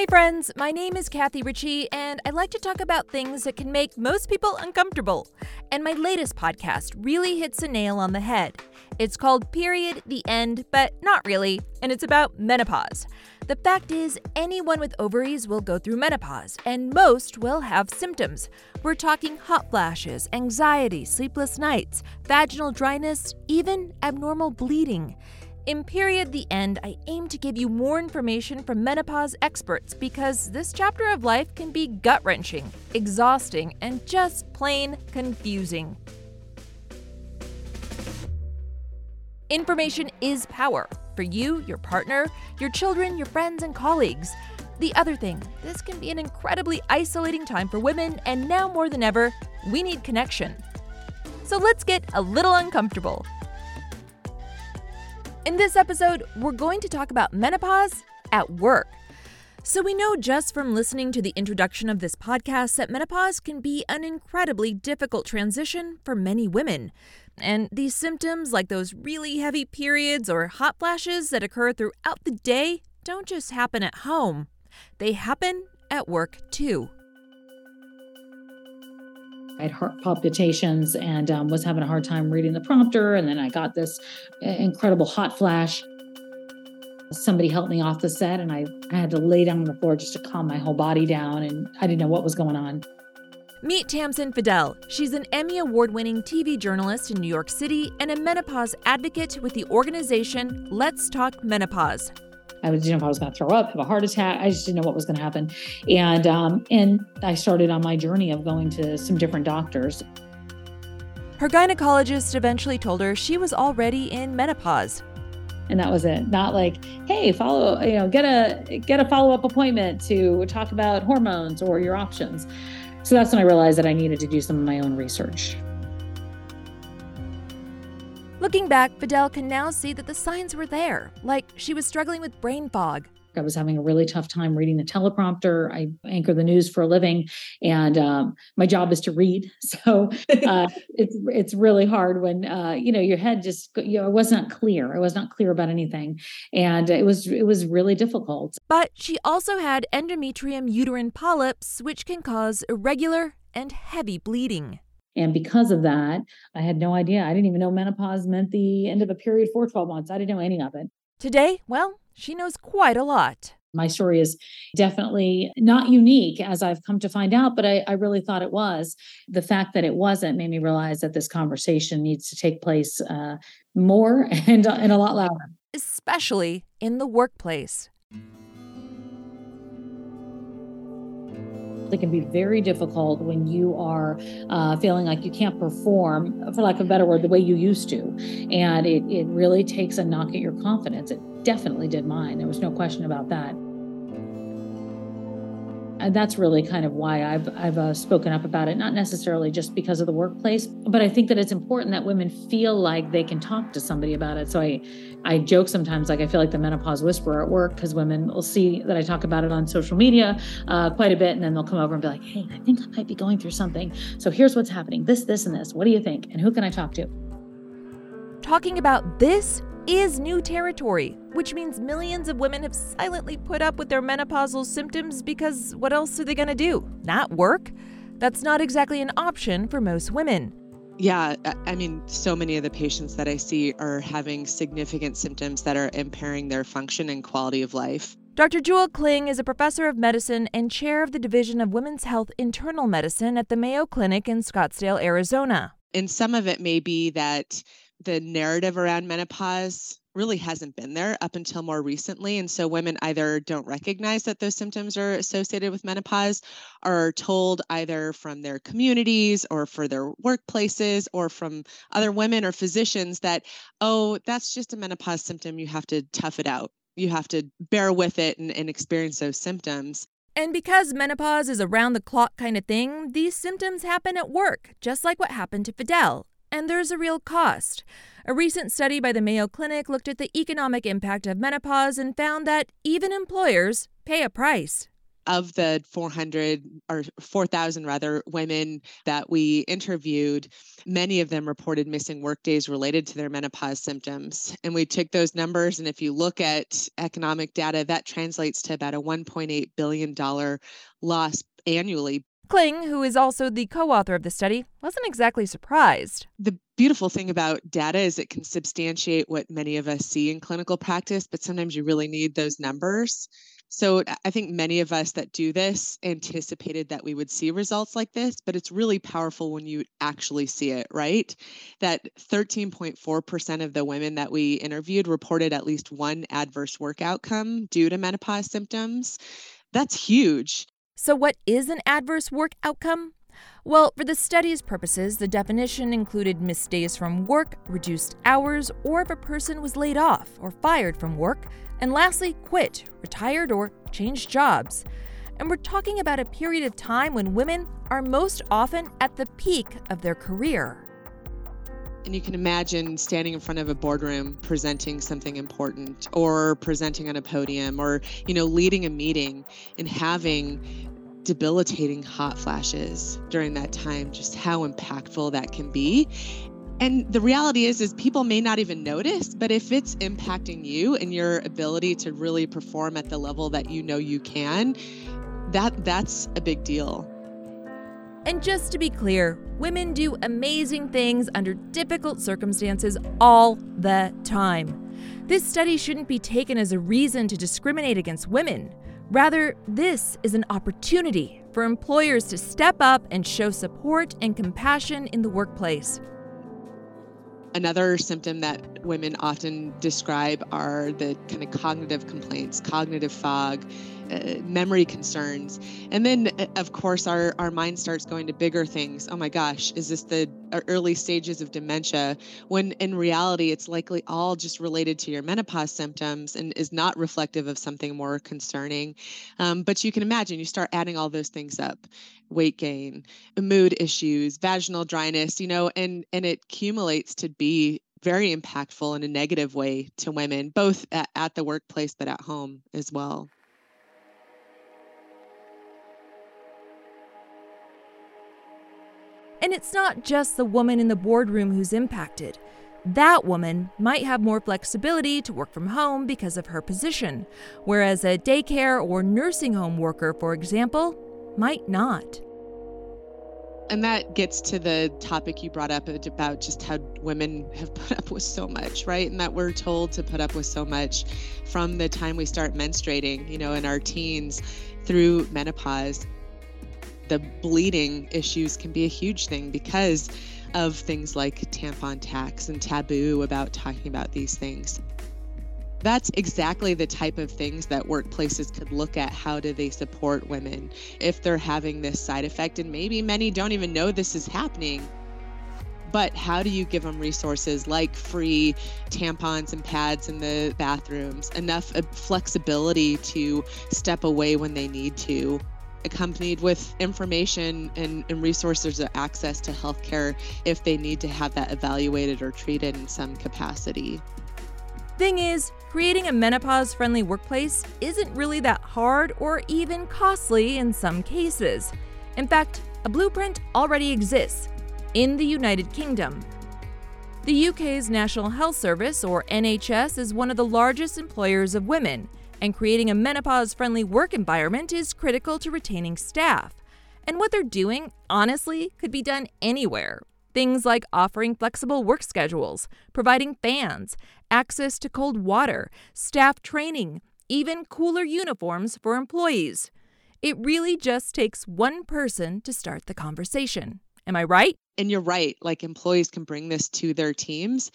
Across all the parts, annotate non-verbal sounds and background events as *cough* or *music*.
Hey friends, my name is Kathy Ritchie, and I like to talk about things that can make most people uncomfortable. And my latest podcast really hits a nail on the head. It's called Period, the End, but not really, and it's about menopause. The fact is, anyone with ovaries will go through menopause, and most will have symptoms. We're talking hot flashes, anxiety, sleepless nights, vaginal dryness, even abnormal bleeding. In Period the End, I aim to give you more information from menopause experts because this chapter of life can be gut wrenching, exhausting, and just plain confusing. Information is power for you, your partner, your children, your friends, and colleagues. The other thing, this can be an incredibly isolating time for women, and now more than ever, we need connection. So let's get a little uncomfortable. In this episode, we're going to talk about menopause at work. So, we know just from listening to the introduction of this podcast that menopause can be an incredibly difficult transition for many women. And these symptoms, like those really heavy periods or hot flashes that occur throughout the day, don't just happen at home, they happen at work too. I had heart palpitations and um, was having a hard time reading the prompter. And then I got this uh, incredible hot flash. Somebody helped me off the set, and I, I had to lay down on the floor just to calm my whole body down. And I didn't know what was going on. Meet Tamsen Fadal. She's an Emmy Award winning TV journalist in New York City and a menopause advocate with the organization Let's Talk Menopause. I didn't know if I was going to throw up, have a heart attack. I just didn't know what was going to happen. And um, and I started on my journey of going to some different doctors. Her gynecologist eventually told her she was already in menopause. And that was it. Not like, hey, follow, you know, get a get a follow-up appointment to talk about hormones or your options. So that's when I realized that I needed to do some of my own research. Looking back, Fadal can now see that the signs were there, like she was struggling with brain fog. I was having a really tough time reading the teleprompter. I anchor the news for a living, and um, my job is to read. *laughs* So uh, it's it's really hard when uh, you know your head just you know it was not clear. I was not clear about anything, and it was it was really difficult. But she also had endometrium uterine polyps, which can cause irregular and heavy bleeding. And because of that, I had no idea. I didn't even know menopause meant the end of a period for 12 months. I didn't know any of it. Today, well, she knows quite a lot. My story is definitely not unique as I've come to find out, but I, I, really thought it was. The fact that it wasn't made me realize that this conversation needs to take place uh, more *laughs* and, uh, and a lot louder. Especially in the workplace. It can be very difficult when you are uh, feeling like you can't perform, for lack of a better word, the way you used to. And it, it really takes a knock at your confidence. It definitely did mine. There was no question about that and that's really kind of why I've I've uh, spoken up about it, not necessarily just because of the workplace, but I think that it's important that women feel like they can talk to somebody about it. So I I joke sometimes like I feel like the menopause whisperer at work because women will see that I talk about it on social media uh, quite a bit, and then they'll come over and be like, "Hey, I think I might be going through something. So here's what's happening: this, this, and this. What do you think? And who can I talk to?" Talking about this is new territory, which means millions of women have silently put up with their menopausal symptoms because what else are they going to do? Not work? That's not exactly an option for most women. Yeah, I mean, so many of the patients that I see are having significant symptoms that are impairing their function and quality of life. Dr. Jewel Kling is a professor of medicine and chair of the Division of Women's Health Internal Medicine at the Mayo Clinic in Scottsdale, Arizona. And some of it may be that the narrative around menopause really hasn't been there up until more recently. And so women either don't recognize that those symptoms are associated with menopause, are told either from their communities or for their workplaces or from other women or physicians that, oh, that's just a menopause symptom. You have to tough it out. You have to bear with it and, and experience those symptoms. And because menopause is around the clock kind of thing, these symptoms happen at work, just like what happened to Fadal and there's a real cost. A recent study by the Mayo Clinic looked at the economic impact of menopause and found that even employers pay a price. of the 400 or 4,000 rather women that we interviewed, many of them reported missing work days related to their menopause symptoms. And we took those numbers, and if you look at economic data, that translates to about a $1.8 billion loss annually Kling, who is also the co author of the study, wasn't exactly surprised. The beautiful thing about data is it can substantiate what many of us see in clinical practice, but sometimes you really need those numbers. So I think many of us that do this anticipated that we would see results like this, but it's really powerful when you actually see it, right? That 13.4% of the women that we interviewed reported at least one adverse work outcome due to menopause symptoms. That's huge. So, what is an adverse work outcome? Well, for the study's purposes, the definition included missed days from work, reduced hours, or if a person was laid off or fired from work, and lastly, quit, retired, or changed jobs. And we're talking about a period of time when women are most often at the peak of their career. And you can imagine standing in front of a boardroom presenting something important or presenting on a podium or, you know, leading a meeting and having debilitating hot flashes during that time, just how impactful that can be. And the reality is is people may not even notice, but if it's impacting you and your ability to really perform at the level that you know you can, that that's a big deal. And just to be clear, women do amazing things under difficult circumstances all the time. This study shouldn't be taken as a reason to discriminate against women. Rather, this is an opportunity for employers to step up and show support and compassion in the workplace. Another symptom that women often describe are the kind of cognitive complaints, cognitive fog, uh, memory concerns. And then, uh, of course, our, our mind starts going to bigger things. Oh my gosh, is this the uh, early stages of dementia? When in reality, it's likely all just related to your menopause symptoms and is not reflective of something more concerning. Um, but you can imagine you start adding all those things up weight gain, mood issues, vaginal dryness, you know, and, and it accumulates to be very impactful in a negative way to women, both at, at the workplace but at home as well. And it's not just the woman in the boardroom who's impacted. That woman might have more flexibility to work from home because of her position, whereas a daycare or nursing home worker, for example, might not. And that gets to the topic you brought up about just how women have put up with so much, right? And that we're told to put up with so much from the time we start menstruating, you know, in our teens through menopause the bleeding issues can be a huge thing because of things like tampon tax and taboo about talking about these things. That's exactly the type of things that workplaces could look at. How do they support women if they're having this side effect? And maybe many don't even know this is happening. But how do you give them resources like free tampons and pads in the bathrooms, enough uh, flexibility to step away when they need to? Accompanied with information and, and resources or access to healthcare if they need to have that evaluated or treated in some capacity. Thing is, creating a menopause friendly workplace isn't really that hard or even costly in some cases. In fact, a blueprint already exists in the United Kingdom. The UK's National Health Service, or NHS, is one of the largest employers of women and creating a menopause friendly work environment is critical to retaining staff. And what they're doing, honestly, could be done anywhere. Things like offering flexible work schedules, providing fans, access to cold water, staff training, even cooler uniforms for employees. It really just takes one person to start the conversation. Am I right? And you're right. Like employees can bring this to their teams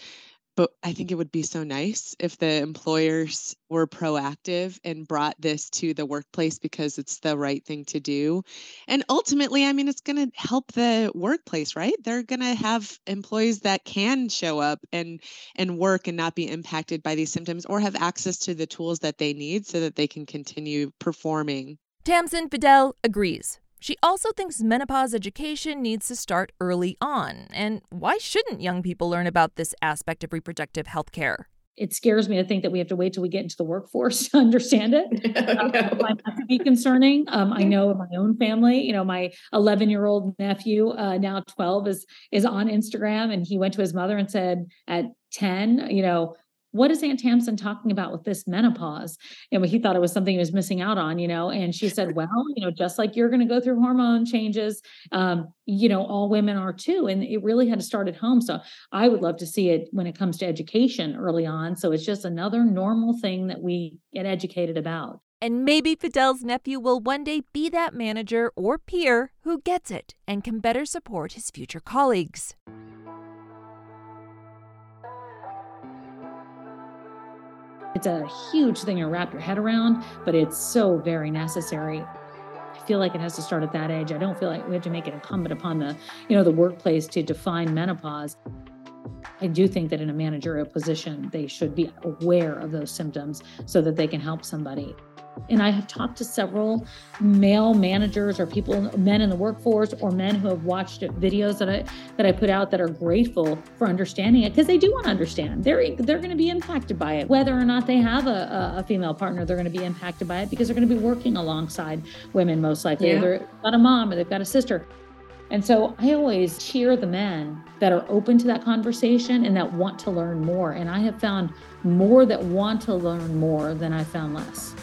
but I think it would be so nice if the employers were proactive and brought this to the workplace because it's the right thing to do. And ultimately, I mean, it's going to help the workplace, right? They're going to have employees that can show up and and work and not be impacted by these symptoms or have access to the tools that they need so that they can continue performing. Tamsen Fadal agrees. She also thinks menopause education needs to start early on. And why shouldn't young people learn about this aspect of reproductive health care? it scares me to think that we have to wait till we get into the workforce *laughs* to understand it. *laughs* um, that could be concerning. Um, I know in my own family, you know, my 11 year old nephew, uh, now 12, is is on Instagram, and he went to his mother and said at 10, you know, what is Aunt Tamsen talking about with this menopause? And he thought it was something he was missing out on, you know. And she said, well, you know, just like you're going to go through hormone changes, um, you know, all women are too. And it really had to start at home. So I would love to see it when it comes to education early on. So it's just another normal thing that we get educated about. And maybe Fadal's nephew will one day be that manager or peer who gets it and can better support his future colleagues. It's a huge thing to wrap your head around, but it's so very necessary. I feel like it has to start at that age. I don't feel like we have to make it incumbent upon the, you know, the workplace to define menopause. I do think that in a managerial position, they should be aware of those symptoms so that they can help somebody. And I have talked to several male managers or people, men in the workforce, or men who have watched videos that I that I put out that are grateful for understanding it because they do want to understand. They're they're going to be impacted by it, whether or not they have a, a female partner. They're going to be impacted by it because they're going to be working alongside women most likely. Yeah. They've got a mom or they've got a sister. And so I always cheer the men that are open to that conversation and that want to learn more. And I have found more that want to learn more than I found less.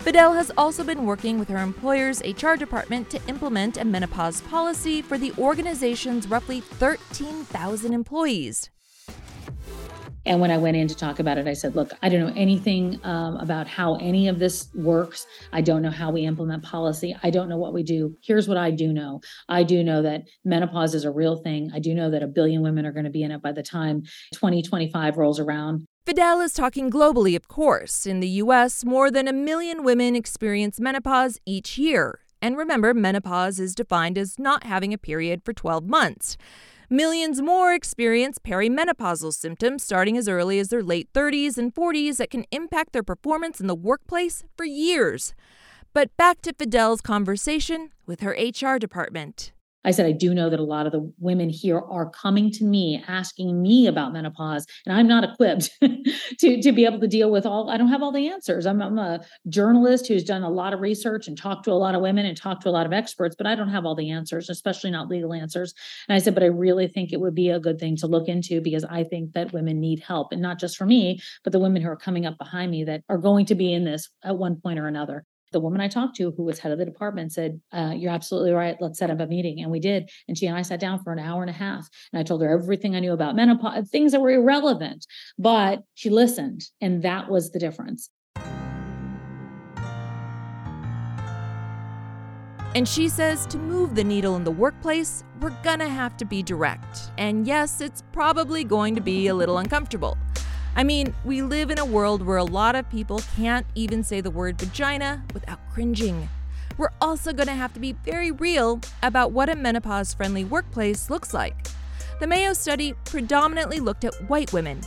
Fadal has also been working with her employer's HR department to implement a menopause policy for the organization's roughly 13,000 employees. And when I went in to talk about it, I said, Look, I don't know anything um, about how any of this works. I don't know how we implement policy. I don't know what we do. Here's what I do know I do know that menopause is a real thing. I do know that a billion women are going to be in it by the time 2025 rolls around. Fadal is talking globally, of course. In the US, more than a million women experience menopause each year. And remember, menopause is defined as not having a period for 12 months. Millions more experience perimenopausal symptoms starting as early as their late 30s and 40s that can impact their performance in the workplace for years. But back to Fadal's conversation with her HR department. I said, I do know that a lot of the women here are coming to me asking me about menopause, and I'm not equipped *laughs* to, to be able to deal with all, I don't have all the answers. I'm, I'm, a journalist who's done a lot of research and talked to a lot of women and talked to a lot of experts, but I don't have all the answers, especially not legal answers. And I said, but I really think it would be a good thing to look into because I think that women need help, and not just for me, but the women who are coming up behind me that are going to be in this at one point or another the woman I talked to, who was head of the department, said, uh, You're absolutely right. Let's set up a meeting. And we did. And she and I sat down for an hour and a half. And I told her everything I knew about menopause, things that were irrelevant. But she listened. And that was the difference. And she says to move the needle in the workplace, we're gonna have to be direct. And yes, it's probably going to be a little uncomfortable. I mean, we live in a world where a lot of people can't even say the word vagina without cringing. We're also going to have to be very real about what a menopause friendly workplace looks like. The Mayo study predominantly looked at white women,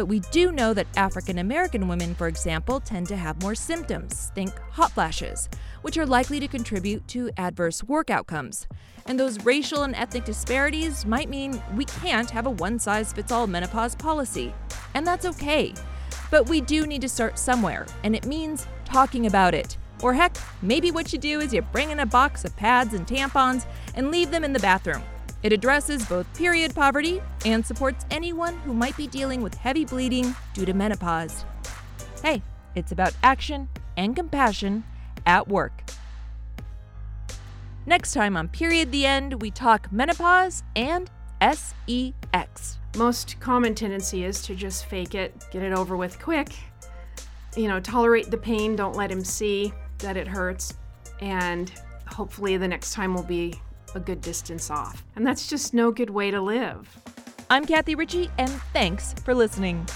but we do know that African American women, for example, tend to have more symptoms, think hot flashes, which are likely to contribute to adverse work outcomes. And those racial and ethnic disparities might mean we can't have a one size fits all menopause policy. And that's okay. But we do need to start somewhere, and it means talking about it. Or heck, maybe what you do is you bring in a box of pads and tampons and leave them in the bathroom. It addresses both period poverty and supports anyone who might be dealing with heavy bleeding due to menopause. Hey, it's about action and compassion at work. Next time on Period the End, we talk menopause and SEX. Most common tendency is to just fake it, get it over with quick. You know, tolerate the pain, don't let him see that it hurts, and hopefully the next time will be a good distance off. And that's just no good way to live. I'm Kathy Ritchie, and thanks for listening.